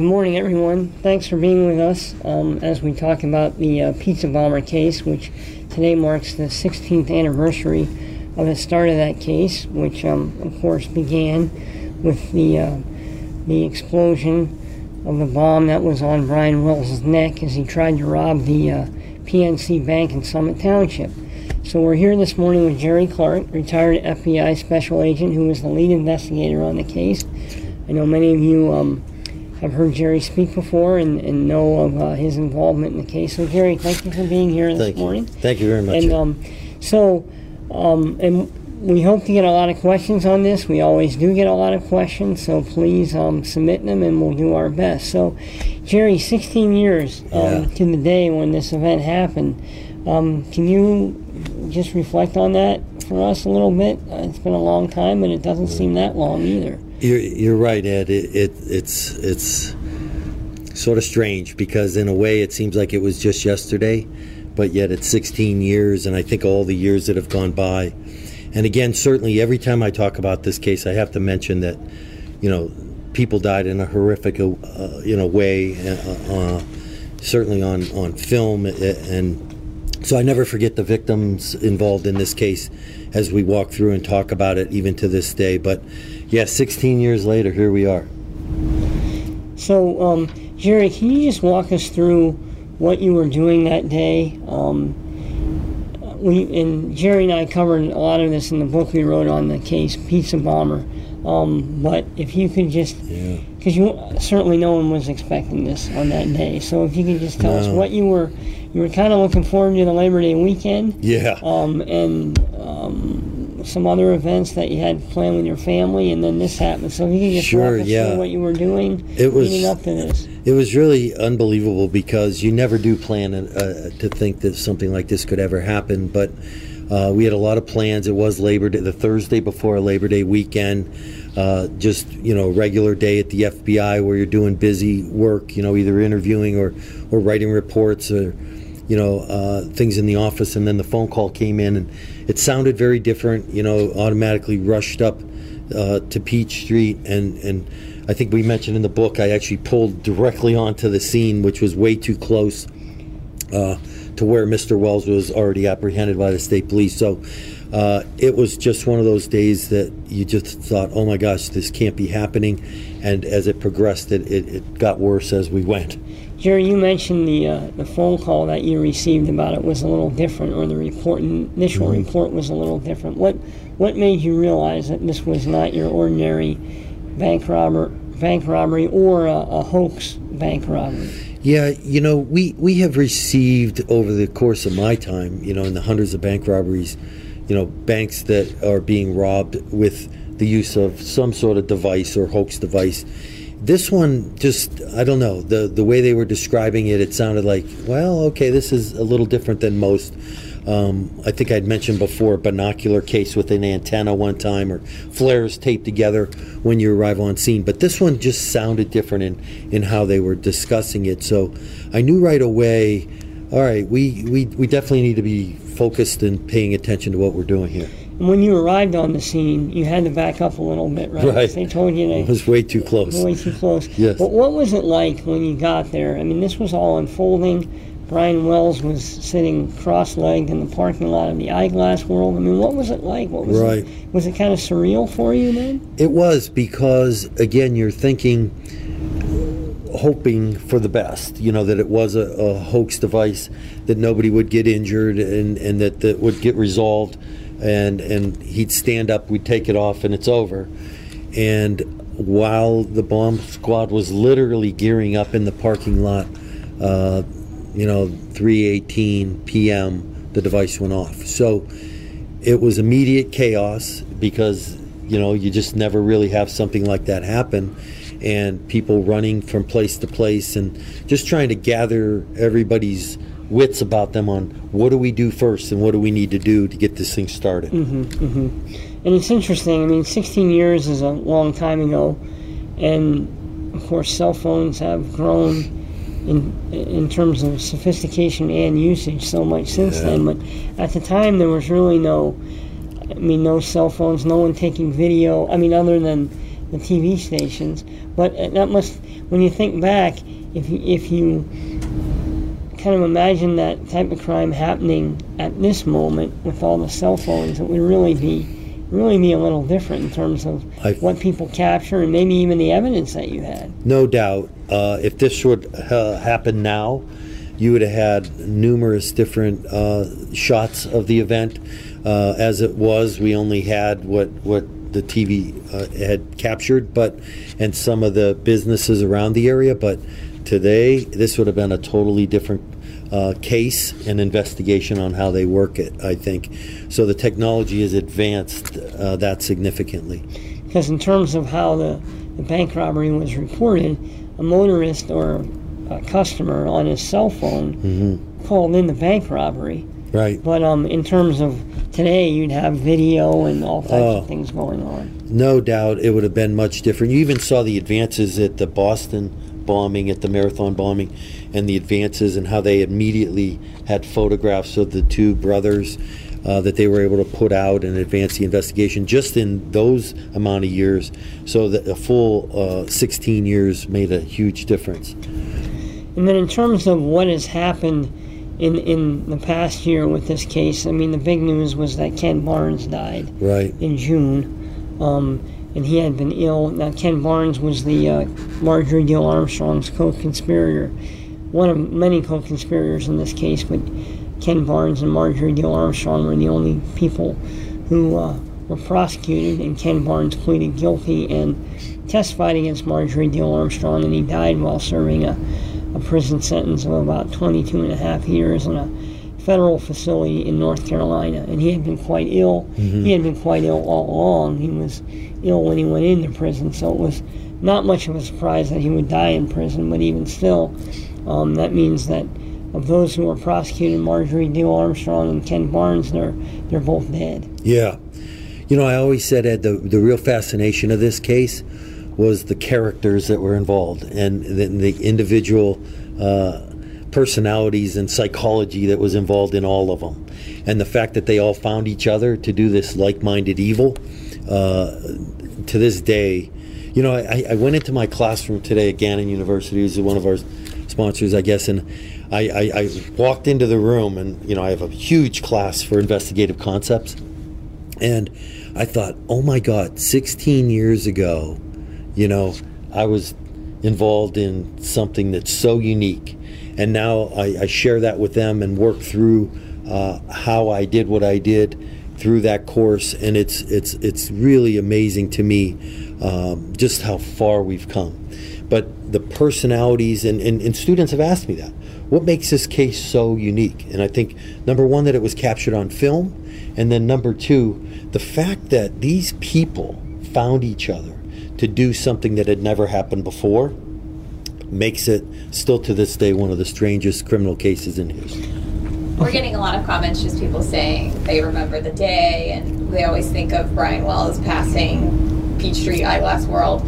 Good morning, everyone. Thanks for being with us um, as we talk about the uh, pizza bomber case, which today marks the 16th anniversary of the start of that case, which, um, of course, began with the uh, the explosion of the bomb that was on Brian Wells' neck as he tried to rob the uh, PNC Bank in Summit Township. So we're here this morning with Jerry Clark, retired FBI special agent who was the lead investigator on the case. I know many of you um, have heard Jerry speak before and, and know of uh, his involvement in the case. So Jerry, thank you for being here this Thank you. morning. Thank you very much. And um, so, um, and we hope to get a lot of questions on this. We always do get a lot of questions, so please um, submit them and we'll do our best. So, Jerry, 16 years um, Yeah. to the day when this event happened. Um, can you just reflect on that for us a little bit? Uh, it's been a long time, and it doesn't seem that long either. You're, you're right, Ed. It, it it's it's sort of strange because in a way it seems like it was just yesterday, but yet it's 16 years, and I think all the years that have gone by. And again, certainly every time I talk about this case, I have to mention that, you know, people died in a horrific, uh, you know, way. Uh, uh, certainly on on film, and so I never forget the victims involved in this case as we walk through and talk about it, even to this day. But yeah, 16 years later, here we are. So, um, Jerry, can you just walk us through what you were doing that day? Um, we and Jerry and I covered a lot of this in the book we wrote on the case, Pizza Bomber. Um, but if you could just, Yeah. because you certainly no one was expecting this on that day. So if you could just tell us what you were, you were kind of looking forward to the Labor Day weekend, Yeah. um, and um, some other events that you had planned with your family, and then this happened. So you could just Sure, walk us yeah. through what you were doing It was- leading up to this. It was really unbelievable because you never do plan uh, to think that something like this could ever happen. But uh, we had a lot of plans. It was Labor Day, the Thursday before Labor Day weekend. Uh, just you know, regular day at the FBI where you're doing busy work. You know, either interviewing or or writing reports or you know uh, things in the office. And then the phone call came in, and it sounded very different. You know, automatically rushed up uh, to Peach Street, and and I think we mentioned in the book I actually pulled directly onto the scene, which was way too close uh, to where Mr. Wells was already apprehended by the state police. So uh, it was just one of those days that you just thought, oh my gosh, this can't be happening. And as it progressed, it, it, it got worse as we went. Jerry, you mentioned the uh, the phone call that you received about it was a little different, or the report initial Mm-hmm. report was a little different. What what made you realize that this was not your ordinary bank robber bank robbery or a, a hoax bank robbery? Yeah, you know, we, we have received over the course of my time, you know, in the hundreds of bank robberies, you know, banks that are being robbed with the use of some sort of device or hoax device. This one just, I don't know, the, the way they were describing it, it sounded like, well, okay, this is a little different than most. Um, I think I'd mentioned before binocular case with an antenna one time, or flares taped together when you arrive on scene. But this one just sounded different in, in how they were discussing it. So I knew right away, all right, we, we, we definitely need to be focused and paying attention to what we're doing here. When you arrived on the scene, you had to back up a little bit, right? Right. They told you It was way too close. way too close. Yes. But what was it like when you got there? I mean, this was all unfolding. Brian Wells was sitting cross-legged in the parking lot of the eyeglass world. I mean, what was it like? What was Right. it? Was it kind of surreal for you then? It was because, again, you're thinking, hoping for the best, you know, that it was a, a hoax device, that nobody would get injured and, and that that would get resolved. And, and he'd stand up, we'd take it off, and it's over. And while the bomb squad was literally gearing up in the parking lot, uh, you know, 3:18 p.m., the device went off. So it was immediate chaos because you know you just never really have something like that happen and people running from place to place and just trying to gather everybody's wits about them on what do we do first and what do we need to do to get this thing started Mm-hmm, mm-hmm. And it's interesting. I mean, 16 years is a long time ago, and of course, cell phones have grown in in terms of sophistication and usage so much since Yeah. then. But at the time, there was really no. I mean, no cell phones, no one taking video. I mean, other than the TV stations. But uh, that must when you think back, if you, if you kind of imagine that type of crime happening at this moment with all the cell phones, it would really be really be a little different in terms of I- what people capture and maybe even the evidence that you had. No doubt. Uh, if this would uh, happen now, you would have had numerous different uh, shots of the event. Uh, as it was, we only had what what the TV uh, had captured, but and some of the businesses around the area. But today, this would have been a totally different uh, case and investigation on how they work it. I think so. The technology has advanced uh, that significantly. Because in terms of how the, the bank robbery was reported, a motorist or a customer on his cell phone called in the bank robbery. Right. But um, in terms of today, you'd have video and all types Oh. of things going on. No doubt it would have been much different. You even saw the advances at the Boston bombing, at the marathon bombing, and the advances and how they immediately had photographs of the two brothers uh, that they were able to put out and advance the investigation just in those amount of years. So that a full uh, 16 years made a huge difference. And then in terms of what has happened in, in the past year with this case, I mean, the big news was that Ken Barnes died. Right. in June, um, and he had been ill. Now, Ken Barnes was the uh, Marjorie Diehl Armstrong's co-conspirator, one of many co-conspirators in this case. But Ken Barnes and Marjorie Diehl Armstrong were the only people who uh, were prosecuted, and Ken Barnes pleaded guilty and testified against Marjorie Diehl Armstrong, and he died while serving a, a prison sentence of about 22 and a half years in a federal facility in North Carolina, and he had been quite ill. He had been quite ill all along. He was ill when he went into prison, so it was not much of a surprise that he would die in prison. But even still, um, that means that of those who were prosecuted, Marjorie Diehl Armstrong and Ken Barnes, they're they're both dead. Yeah. You know, I always said, Ed, the, the real fascination of this case was the characters that were involved and the, the individual uh, personalities and psychology that was involved in all of them. And the fact that they all found each other to do this like minded evil uh, to this day. You know, I, I went into my classroom today at Gannon University, who's one of our sponsors, I guess, and I, I, I walked into the room, and you know, I have a huge class for investigative concepts, and I thought, oh my God, 16 years ago, you know, I was involved in something that's so unique. And now I, I share that with them and work through uh, how I did what I did through that course. And it's, it's, it's really amazing to me um, just how far we've come. But the personalities, and, and, and students have asked me that. What makes this case so unique? And I think, number one, that it was captured on film. And then number two, the fact that these people found each other to do something that had never happened before makes it still to this day one of the strangest criminal cases in history. We're getting a lot of comments, just people saying they remember the day, and they always think of Brian Wells passing Peach Street Eyeglass World.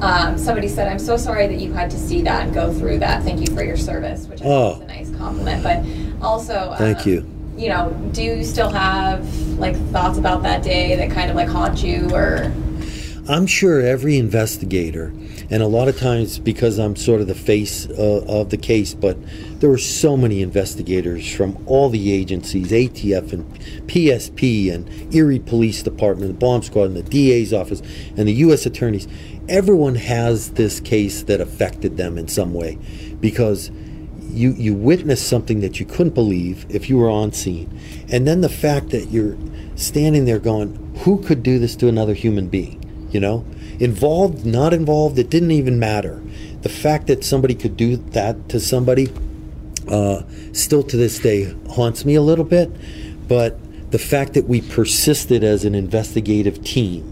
Um, somebody said, "I'm so sorry that you had to see that and go through that. Thank you for your service," which I Oh. think is a nice compliment. But also, Thank um, you. You know, do you still have like thoughts about that day that kind of like haunt you, or I'm sure every investigator, and a lot of times because I'm sort of the face uh, of the case, but there were so many investigators from all the agencies, ATF and PSP and Erie Police Department, the Bomb Squad, and the DA's office, and the U.S. attorneys. Everyone has this case that affected them in some way because you you witnessed something that you couldn't believe if you were on scene, and then the fact that you're standing there going, "Who could do this to another human being?" You know, involved, not involved, it didn't even matter. The fact that somebody could do that to somebody, uh, still to this day haunts me a little bit. But the fact that we persisted as an investigative team,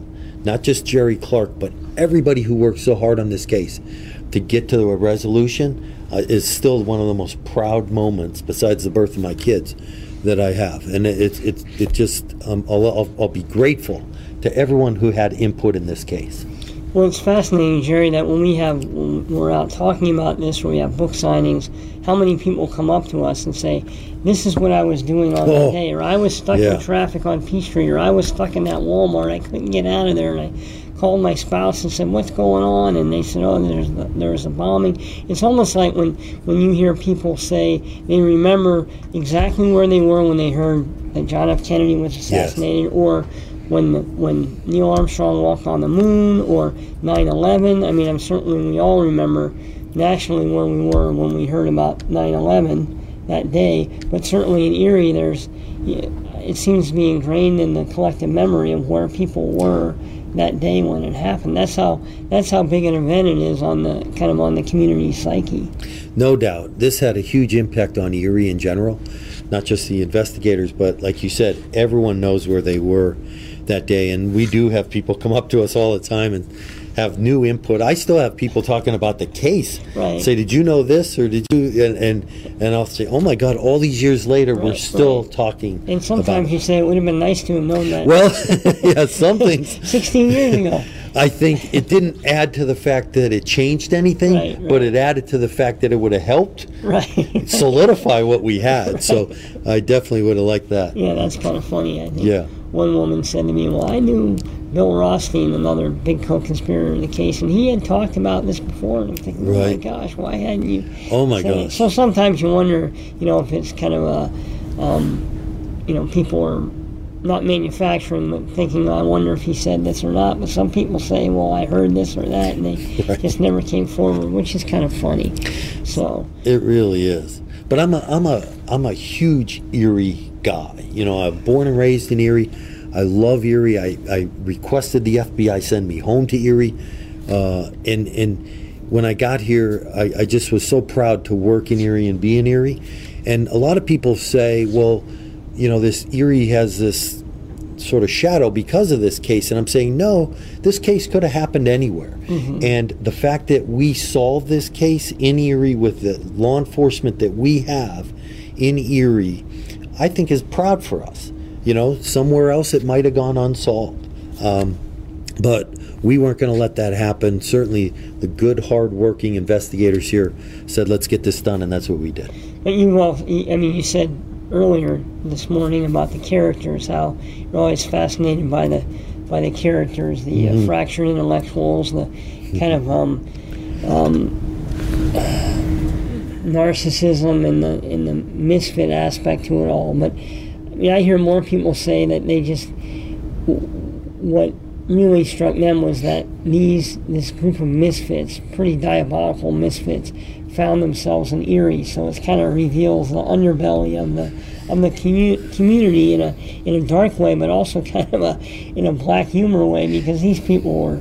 not just Jerry Clark, but everybody who worked so hard on this case to get to a resolution, uh, is still one of the most proud moments, besides the birth of my kids, that I have. And it, it's it, it just, um, I'll, I'll, I'll be grateful to everyone who had input in this case. Well, it's fascinating, Jerry, that when we have when we're out talking about this, when we have book signings, how many people come up to us and say, "This is what I was doing on Oh, that day," or "I was stuck yeah. in traffic on Peach Street," or "I was stuck in that Walmart, I couldn't get out of there," and I called my spouse and said, "What's going on?" And they said, "Oh, there's the, there's a bombing." It's almost like when when you hear people say they remember exactly where they were when they heard that John F. Kennedy was assassinated, or when when Neil Armstrong walked on the moon or 9/11. I mean, I'm certainly we all remember nationally where we were when we heard about 9/11 that day. But certainly in Erie, there's it seems to be ingrained in the collective memory of where people were that day when it happened. That's how that's how big an event it is on the kind of on the community psyche. No doubt. This had a huge impact on Erie in general, not just the investigators, but like you said, everyone knows where they were that day. And we do have people come up to us all the time and have new input. I still have people talking about the case. Right. Say, did you know this or did you? And and, and I'll say, oh my God! All these years later, we're still right. talking. And sometimes you say it would have been nice to have known that Well, yeah, something. 16 years ago. I think it didn't add to the fact that it changed anything, Right, right. but it added to the fact that it would have helped Right. solidify what we had. So I definitely would have liked that. Yeah, that's kind of funny. I think. Yeah. One woman said to me, "Well, I knew Bill Rothstein, another big co-conspirator in the case, and he had talked about this before." And I'm thinking, "Oh my gosh, why hadn't you?" Oh my said it?" gosh. So sometimes you wonder, you know, if it's kind of a, um, you know, people are not manufacturing, but thinking, "I wonder if he said this or not." But some people say, "Well, I heard this or that," and they Right. just never came forward, which is kind of funny. So It really is. But I'm a I'm a I'm a huge Erie guy. You know, I'm born and raised in Erie. I love Erie. I, I requested the FBI send me home to Erie. Uh, and and when I got here, I, I just was so proud to work in Erie and be in Erie. And a lot of people say, well, you know, this Erie has this sort of shadow because of this case. And I'm saying, no, this case could have happened anywhere. And the fact that we solved this case in Erie with the law enforcement that we have in Erie, I think is proud for us. You know, somewhere else it might have gone unsolved. Um, but we weren't going to let that happen. Certainly, the good, hard-working investigators here said, "Let's get this done," and that's what we did. But you, well, I mean, you said earlier this morning about the characters, how you're always fascinated by the by the characters, the uh, fractured intellectuals, the kind of um, um, narcissism and the and the misfit aspect to it all. But I mean, I hear more people say that they just what really struck them was that these this group of misfits, pretty diabolical misfits, found themselves in Erie. So it kind of reveals the underbelly of the of the commu- community in a in a dark way, but also kind of a in a black humor way because these people were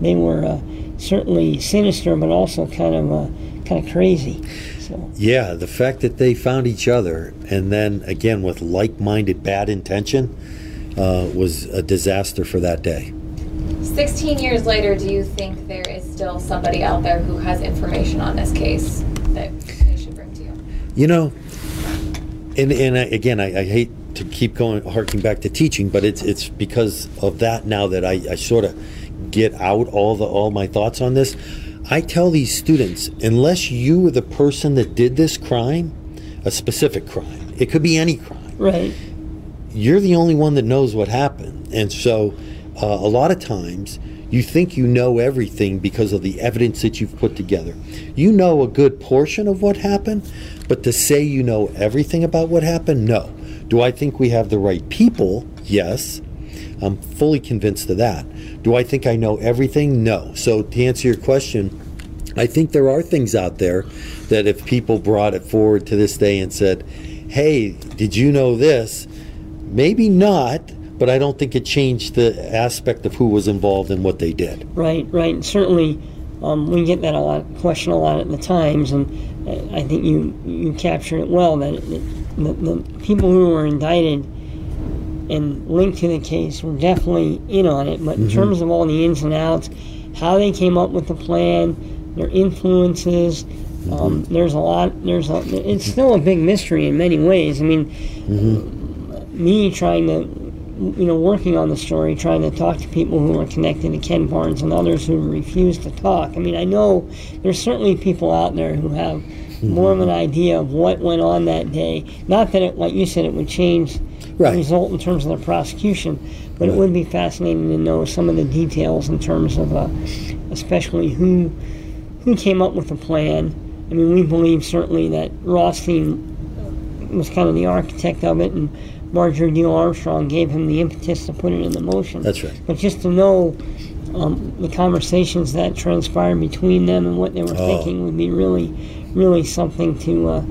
they were uh, certainly sinister, but also kind of uh, kind of crazy. So Yeah, the fact that they found each other, and then again with like-minded bad intention, uh, was a disaster for that day. 16 years later, do you think there is still somebody out there who has information on this case that they should bring to you? You know, and and I, again, I, I hate to keep going harking back to teaching, but it's it's because of that now that I, I sort of get out all the all my thoughts on this. I tell these students, unless you were the person that did this crime, a specific crime, it could be any crime. right, you're the only one that knows what happened. And so, uh, a lot of times, you think you know everything because of the evidence that you've put together. You know a good portion of what happened, but to say you know everything about what happened, no. Do I think we have the right people? Yes. I'm fully convinced of that. Do I think I know everything? No. So, to answer your question, I think there are things out there that if people brought it forward to this day and said, hey, did you know this? Maybe not, but I don't think it changed the aspect of who was involved and what they did. right, right. And certainly, um, we get that a lot, question a lot at the times, and uh, I think you you captured it well. That it, the, the people who were indicted and linked to the case were definitely in on it. But in mm-hmm. terms of all the ins and outs, how they came up with the plan, their influences. Mm-hmm. Um, there's a lot. There's a. It's still a big mystery in many ways. I mean, mm-hmm. me trying to you know, working on the story, trying to talk to people who are connected to Ken Barnes and others who refuse to talk. I mean, I know there's certainly people out there who have more of an idea of what went on that day. Not that it, like you said, it would change Right. result in terms of the prosecution, but it would be fascinating to know some of the details in terms of, uh, especially who who came up with the plan. I mean, we believe certainly that Rothstein was kind of the architect of it, and Marjorie Diehl Armstrong gave him the impetus to put it into motion. That's right. But just to know um, the conversations that transpired between them and what they were Oh. thinking would be really, really something to uh,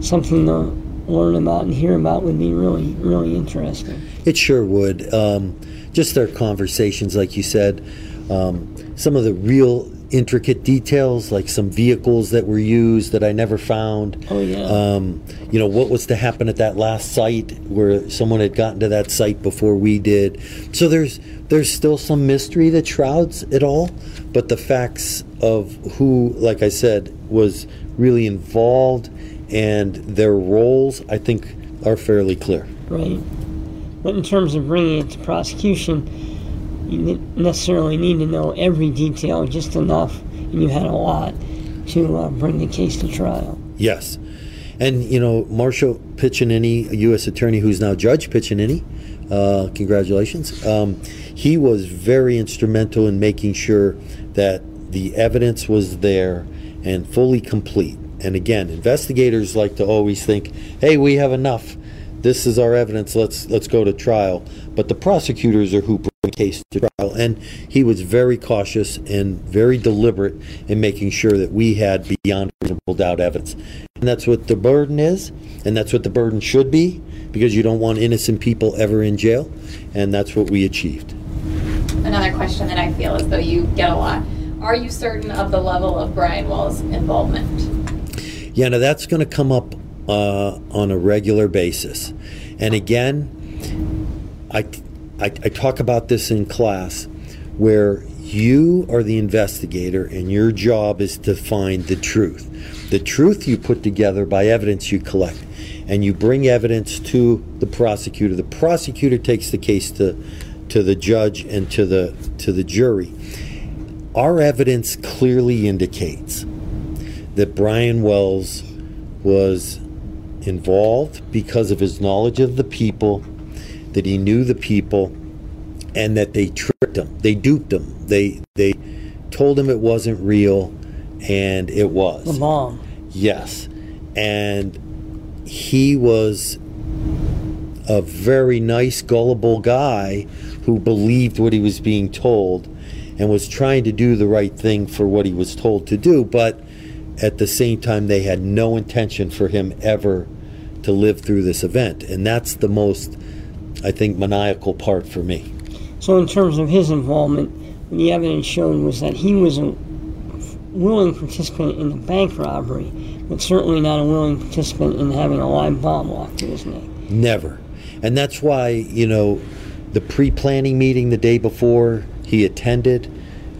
something to learn about and hear about would be really, really interesting. It sure would. Um, just their conversations, like you said, um, some of the real intricate details, like some vehicles that were used that I never found. Oh yeah. Um, you know, what was to happen at that last site where someone had gotten to that site before we did. So there's there's still some mystery that shrouds it all, but the facts of who, like I said, was really involved and their roles, I think, are fairly clear. Right. But in terms of bringing it to prosecution, you didn't necessarily need to know every detail, just enough, and you had a lot to uh, bring the case to trial. Yes. And, you know, Marshall Piccinini, a U.S. attorney who's now Judge Piccinini, uh, congratulations, um, he was very instrumental in making sure that the evidence was there and fully complete. And again, investigators like to always think, hey, we have enough. This is our evidence. Let's let's go to trial. But the prosecutors are who bring the case to trial, and he was very cautious and very deliberate in making sure that we had beyond reasonable doubt evidence. And that's what the burden is, and that's what the burden should be, because you don't want innocent people ever in jail, and that's what we achieved. Another question that I feel as though you get a lot. Are you certain of the level of Brian Wells's involvement? Yeah, now that's going to come up uh, on a regular basis. And again, I, I, I talk about this in class where you are the investigator and your job is to find the truth. The truth you put together by evidence you collect. And you bring evidence to the prosecutor. The prosecutor takes the case to, to the judge and to the, to the jury. Our evidence clearly indicates that Brian Wells was involved because of his knowledge of the people, that he knew the people, and that they tricked him. They duped him. They they told him it wasn't real, and it was. The bomb. Yes, and he was a very nice, gullible guy who believed what he was being told and was trying to do the right thing for what he was told to do, but at the same time, they had no intention for him ever to live through this event. And that's the most, I think, maniacal part for me. So, in terms of his involvement, the evidence showed was that he was a willing participant in the bank robbery, but certainly not a willing participant in having a live bomb locked to his neck. Never. And that's why, you know, the pre planning meeting the day before he attended,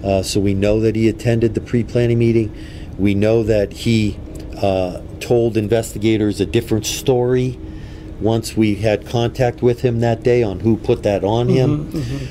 uh, so we know that he attended the pre planning meeting. We know that he uh, told investigators a different story once we had contact with him that day on who put that on him.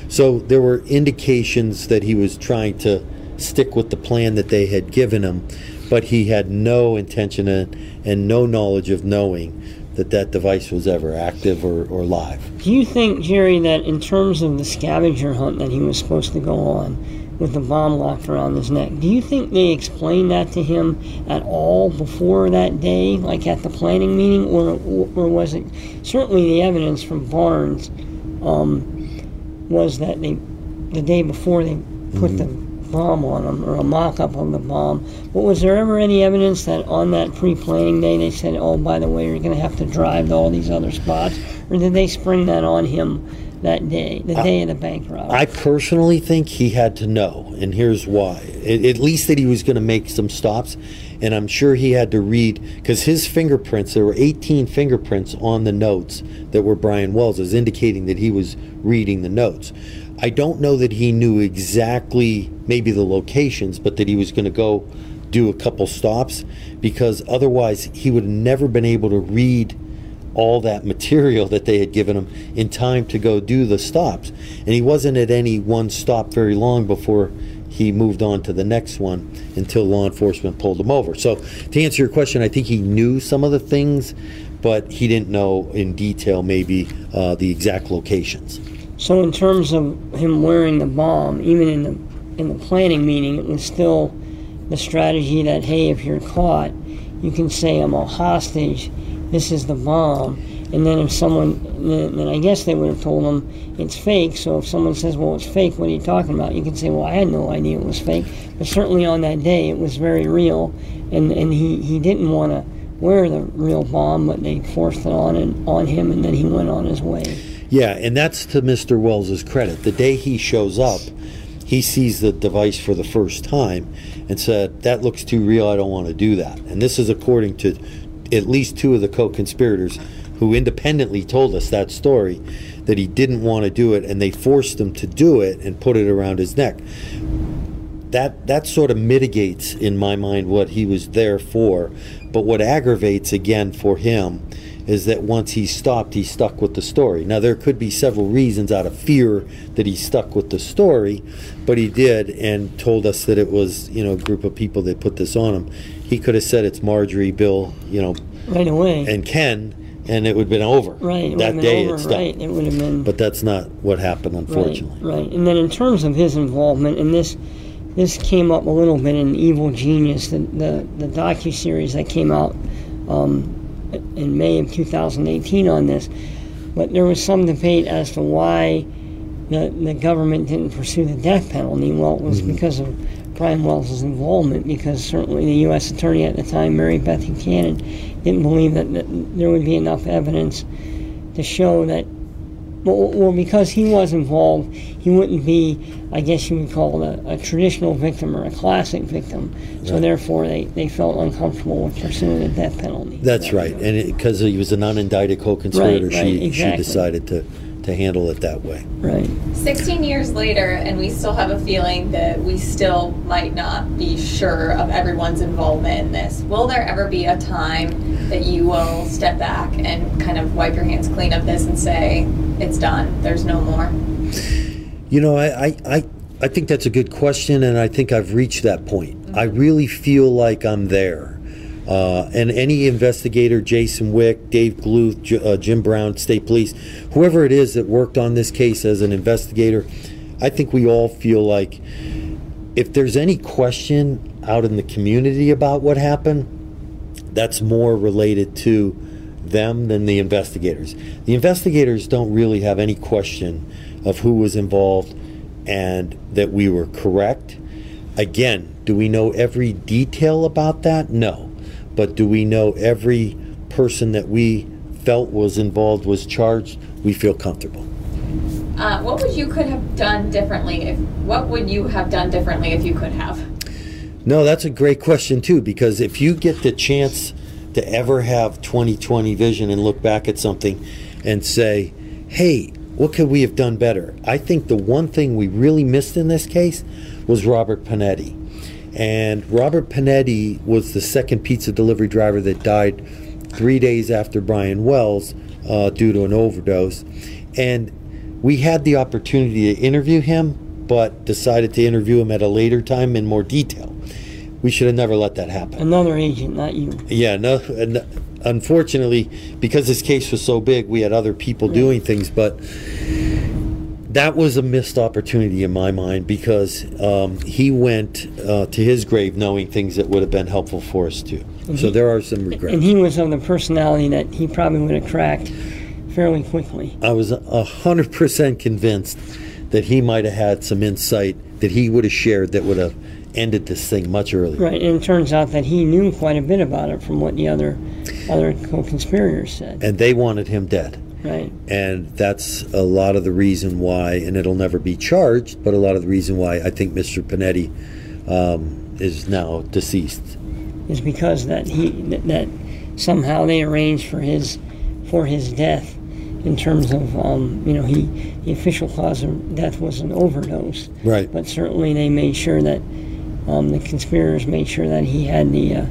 So there were indications that he was trying to stick with the plan that they had given him, but he had no intention and, and no knowledge of knowing that that device was ever active or, or live. Do you think, Jerry, that in terms of the scavenger hunt that he was supposed to go on with the bomb locked around his neck, do you think they explained that to him at all before that day, like at the planning meeting, or or was it certainly the evidence from Barnes um, was that they the day before they put the bomb on him or a mock-up of the bomb. But was there ever any evidence that on that pre-planning day they said, "Oh, by the way, you're going to have to drive to all these other spots," or did they spring that on him that day, the day of the bank robbery? I personally think he had to know, and here's why. At, at least that he was going to make some stops, and I'm sure he had to read because his fingerprints. There were 18 fingerprints on the notes that were Brian Wells's, indicating that he was reading the notes. I don't know that he knew exactly maybe the locations, but that he was going to go do a couple stops because otherwise he would have never been able to read all that material that they had given him in time to go do the stops. And he wasn't at any one stop very long before he moved on to the next one until law enforcement pulled him over. So, to answer your question, I think he knew some of the things, but he didn't know in detail maybe uh, the exact locations. So, in terms of him wearing the bomb, even in the in the planning meeting, it was still the strategy that hey, if you're caught, you can say I'm a hostage. This is the bomb. And then if someone, then, then I guess they would have told him it's fake. So if someone says, "Well, it's fake," what are you talking about? You can say, "Well, I had no idea it was fake." But certainly on that day, it was very real, and and he he didn't want to wear the real bomb, but they forced it on and on him, and then he went on his way. Yeah, and that's to Mr. Wells's credit. The day he shows up, he sees the device for the first time and said, That looks too real. I don't want to do that. And this is according to at least two of the co conspirators who independently told us that story that he didn't want to do it and they forced him to do it and put it around his neck. That that sort of mitigates in my mind what he was there for, but what aggravates again for him is that once he stopped, he stuck with the story. Now, there could be several reasons out of fear that he stuck with the story, but he did and told us that it was, you know, a group of people that put this on him. He could have said it's Marjorie, Bill, you know, right away, and Ken, and it would have been over. Right, that day been it's over, done. right? It would have been. But that's not what happened, unfortunately. Right, right. And then in terms of his involvement, and this this came up a little bit in Evil Genius, the the, the docu series that came out um, in May of 2018 on this. But there was some debate as to why the the government didn't pursue the death penalty. Well, it was because of Brian Wells' involvement, because certainly the U.S. Attorney at the time, Mary Beth Buchanan, didn't believe that, that there would be enough evidence to show that well, well, because he was involved, he wouldn't be, I guess you would call it a, a traditional victim or a classic victim. So therefore, they, they felt uncomfortable with pursuing the death penalty. That's right. And because he was an unindicted co conspirator, Right, right, she, exactly. she decided to, to handle it that way. Right. 16 years later, and we still have a feeling that we still might not be sure of everyone's involvement in this. Will there ever be a time that you will step back and kind of wipe your hands clean of this and say, it's done, there's no more? You know, I, I, I, I think that's a good question, and I think I've reached that point. Mm-hmm. I really feel like I'm there. Uh, and any investigator, Jason Wick, Dave Gluth, J- uh, Jim Brown, State Police, whoever it is that worked on this case as an investigator, I think we all feel like if there's any question out in the community about what happened, that's more related to them than the investigators. The investigators don't really have any question of who was involved and that we were correct. Again, do we know every detail about that? No. But do we know every person that we felt was involved was charged? We feel comfortable. Uh, what would you could have done differently? If what would you have done differently if you could have? No, that's a great question too, because if you get the chance to ever have 2020 vision and look back at something and say, hey, what could we have done better? I think the one thing we really missed in this case was Robert Pinetti. And Robert Pinetti was the second pizza delivery driver that died three days after Brian Wells uh, due to an overdose. And we had the opportunity to interview him, but decided to interview him at a later time in more detail. We should have never let that happen. Another agent, not you. Yeah, no, and unfortunately, because this case was so big, we had other people doing things, but that was a missed opportunity in my mind because um, he went uh, to his grave knowing things that would have been helpful for us too. So there are some regrets. And he was of the personality that he probably would have cracked fairly quickly. I was a hundred percent convinced that he might have had some insight that he would have shared that would have ended this thing much earlier. Right, and it turns out that he knew quite a bit about it from what the other other co-conspirators said. And they wanted him dead. Right, And that's a lot of the reason why, and it'll never be charged, but a lot of the reason why I think Mr. Pinetti um, is now deceased. is because that he that, that somehow they arranged for his for his death in terms of um, you know he the official cause of death was an overdose, Right. but certainly they made sure that um, the conspirators made sure that he had the uh,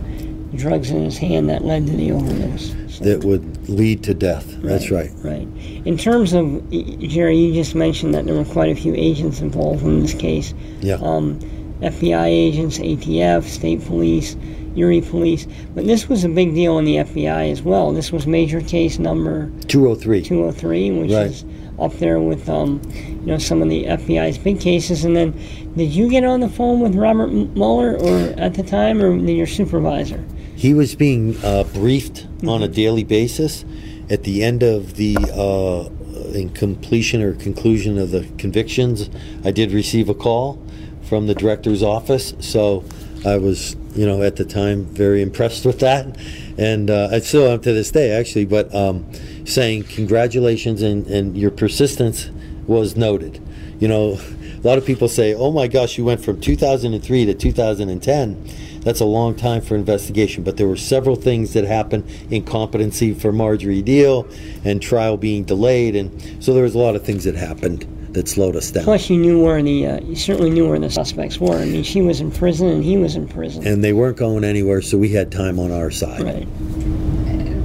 drugs in his hand that led to the overdose. So, That would lead to death. That's right. Right. In terms of Jerry, you just mentioned that there were quite a few agents involved in this case. Yeah. Um, FBI agents, ATF, state police, Erie police. But this was a big deal in the FBI as well. This was major case number 203. 203, which Right. is up there with um, you know some of the FBI's big cases. And then, did you get on the phone with Robert Mueller, or at the time, or your supervisor? He was being uh, briefed on a daily basis. At the end of the uh, in completion or conclusion of the convictions, I did receive a call from the director's office. So I was, you know, at the time very impressed with that, and uh, I still am to this day, actually. But um, saying congratulations and, and your persistence was noted. You know, a lot of people say, "Oh my gosh, you went from 2003 to 2010." That's a long time for investigation, but there were several things that happened incompetency for Marjorie Diehl and trial being delayed, and so there was a lot of things that happened that slowed us down. Plus, you knew where the uh, you certainly knew where the suspects were. I mean, she was in prison and he was in prison. And they weren't going anywhere, so we had time on our side. right.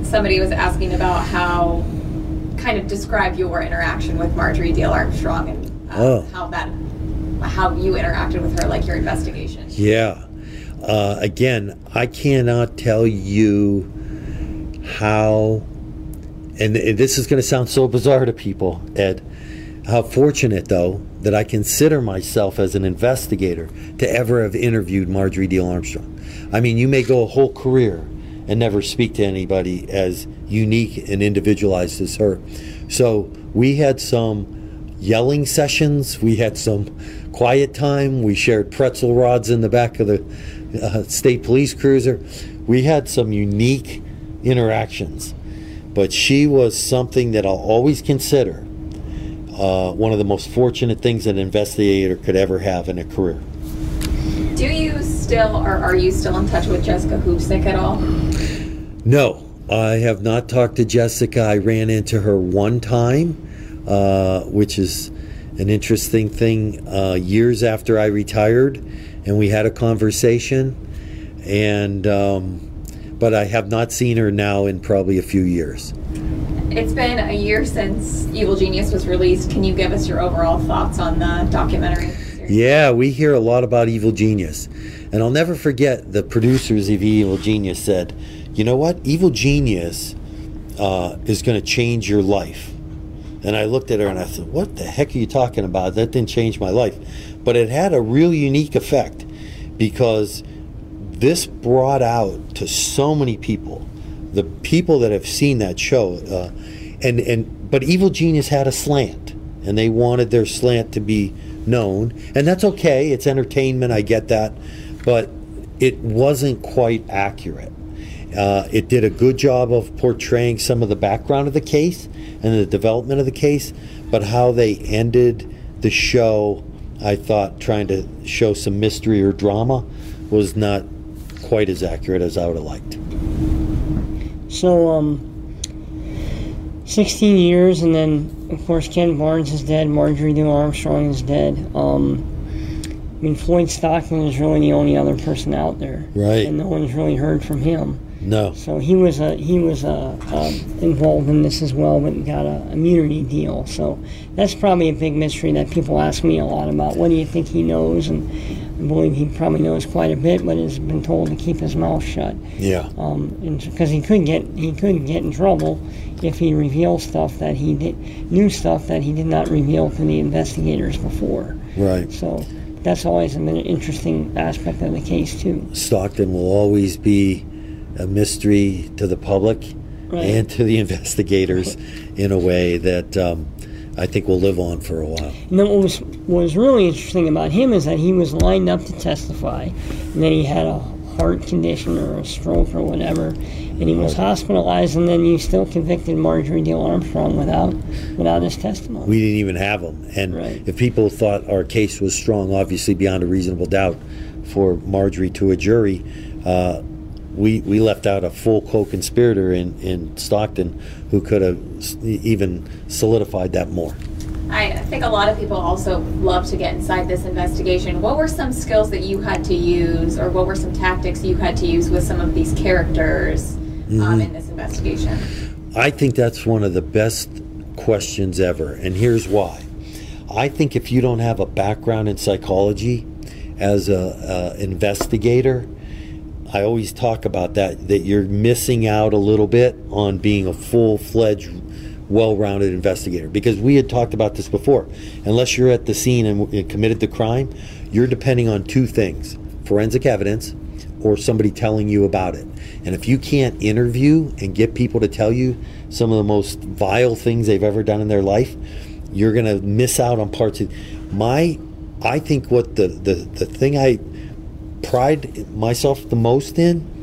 Somebody was asking about how, kind of describe your interaction with Marjorie Diehl Armstrong and uh, Oh. how that, how you interacted with her, like your investigation. Yeah. Uh, again, I cannot tell you how, and this is going to sound so bizarre to people, Ed, how fortunate, though, that I consider myself as an investigator to ever have interviewed Marjorie Diehl Armstrong. I mean, you may go a whole career and never speak to anybody as unique and individualized as her. So we had some yelling sessions, we had some quiet time, we shared pretzel rods in the back of the uh, state police cruiser. We had some unique interactions, but she was something that I'll always consider uh, one of the most fortunate things an investigator could ever have in a career. Do you still, or are you still in touch with Jessica Hoopsick at all? No, I have not talked to Jessica. I ran into her one time, uh, which is an interesting thing. Uh, years after I retired, and we had a conversation, and um, but I have not seen her now in probably a few years. It's been a year since Evil Genius was released. Can you give us your overall thoughts on the documentary? series? Yeah, we hear a lot about Evil Genius. And I'll never forget the producers of Evil Genius said, you know what? Evil Genius uh, is going to change your life. And I looked at her and I said, what the heck are you talking about? That didn't change my life. But it had a real unique effect because this brought out to so many people the people that have seen that show uh, and and but evil genius had a slant and they wanted their slant to be known. And that's okay. It's entertainment. I get that. But it wasn't quite accurate uh, it did a good job of portraying some of the background of the case and the development of the case but how they ended the show i thought trying to show some mystery or drama was not quite as accurate as i would have liked So, um, 16 years, and then, of course, Ken Barnes is dead, Marjorie Diehl Armstrong is dead. Um, I mean, Floyd Stockton is really the only other person out there. Right. And no one's really heard from him. No So he was a, he was a, um, involved in this as well, but got a immunity deal. So that's probably a big mystery that people ask me a lot about. What do you think he knows? And I believe he probably knows quite a bit, but has been told to keep his mouth shut yeah um, because he could get he could get in trouble if he revealed stuff that he did knew stuff that he did not reveal to the investigators before. right So that's always an interesting aspect of the case too. stockton will always be a mystery to the public Right. and to the investigators in a way that um, i think will live on for a while And then what was what was really interesting about him is that he was lined up to testify, and then he had a heart condition or a stroke or whatever, and he was hospitalized, and then you still convicted Marjorie Diehl Armstrong without without his testimony. we didn't even have him, and Right. if people thought our case was strong obviously beyond a reasonable doubt for marjorie to a jury uh, we, we left out a full co-conspirator in, in Stockton who could have even solidified that more. I think a lot of people also love to get inside this investigation. What were some skills that you had to use, or what were some tactics you had to use with some of these characters um, in this investigation? I think that's one of the best questions ever, and here's why. I think if you don't have a background in psychology as a, a investigator, I always talk about that that you're missing out a little bit on being a full-fledged well-rounded investigator because we had talked about this before. Unless you're at the scene and committed the crime, you're depending on two things: forensic evidence or somebody telling you about it. And if you can't interview and get people to tell you some of the most vile things they've ever done in their life, you're going to miss out on parts of my I think what the the the thing I pride myself the most in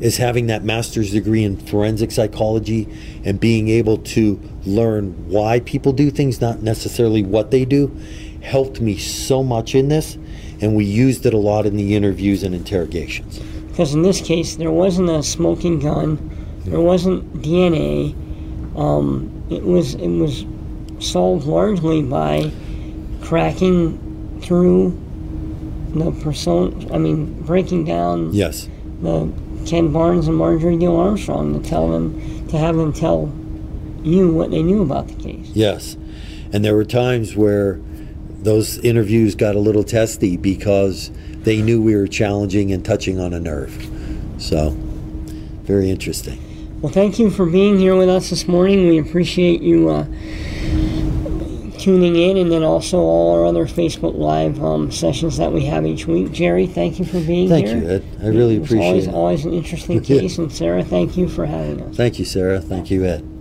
is having that master's degree in forensic psychology and being able to learn why people do things, not necessarily what they do, helped me so much in this. And we used it a lot in the interviews and interrogations. Because in this case, there wasn't a smoking gun, there wasn't DNA. Um, it was it was solved largely by cracking through the person. I mean, breaking down Yes. the Ken Barnes and Marjorie Diehl Armstrong to tell them to have them tell you what they knew about the case. Yes. And there were times where those interviews got a little testy because they knew we were challenging and touching on a nerve. So, very interesting. Well, thank you for being here with us this morning. We appreciate you uh, tuning in, and then also all our other Facebook Live um, sessions that we have each week. Jerry, thank you for being Thank here. Thank you, Ed. I really appreciate always, it. always an interesting Yeah. case, and Sarah, thank you for having us. Thank you, Sarah. Thank you, Ed.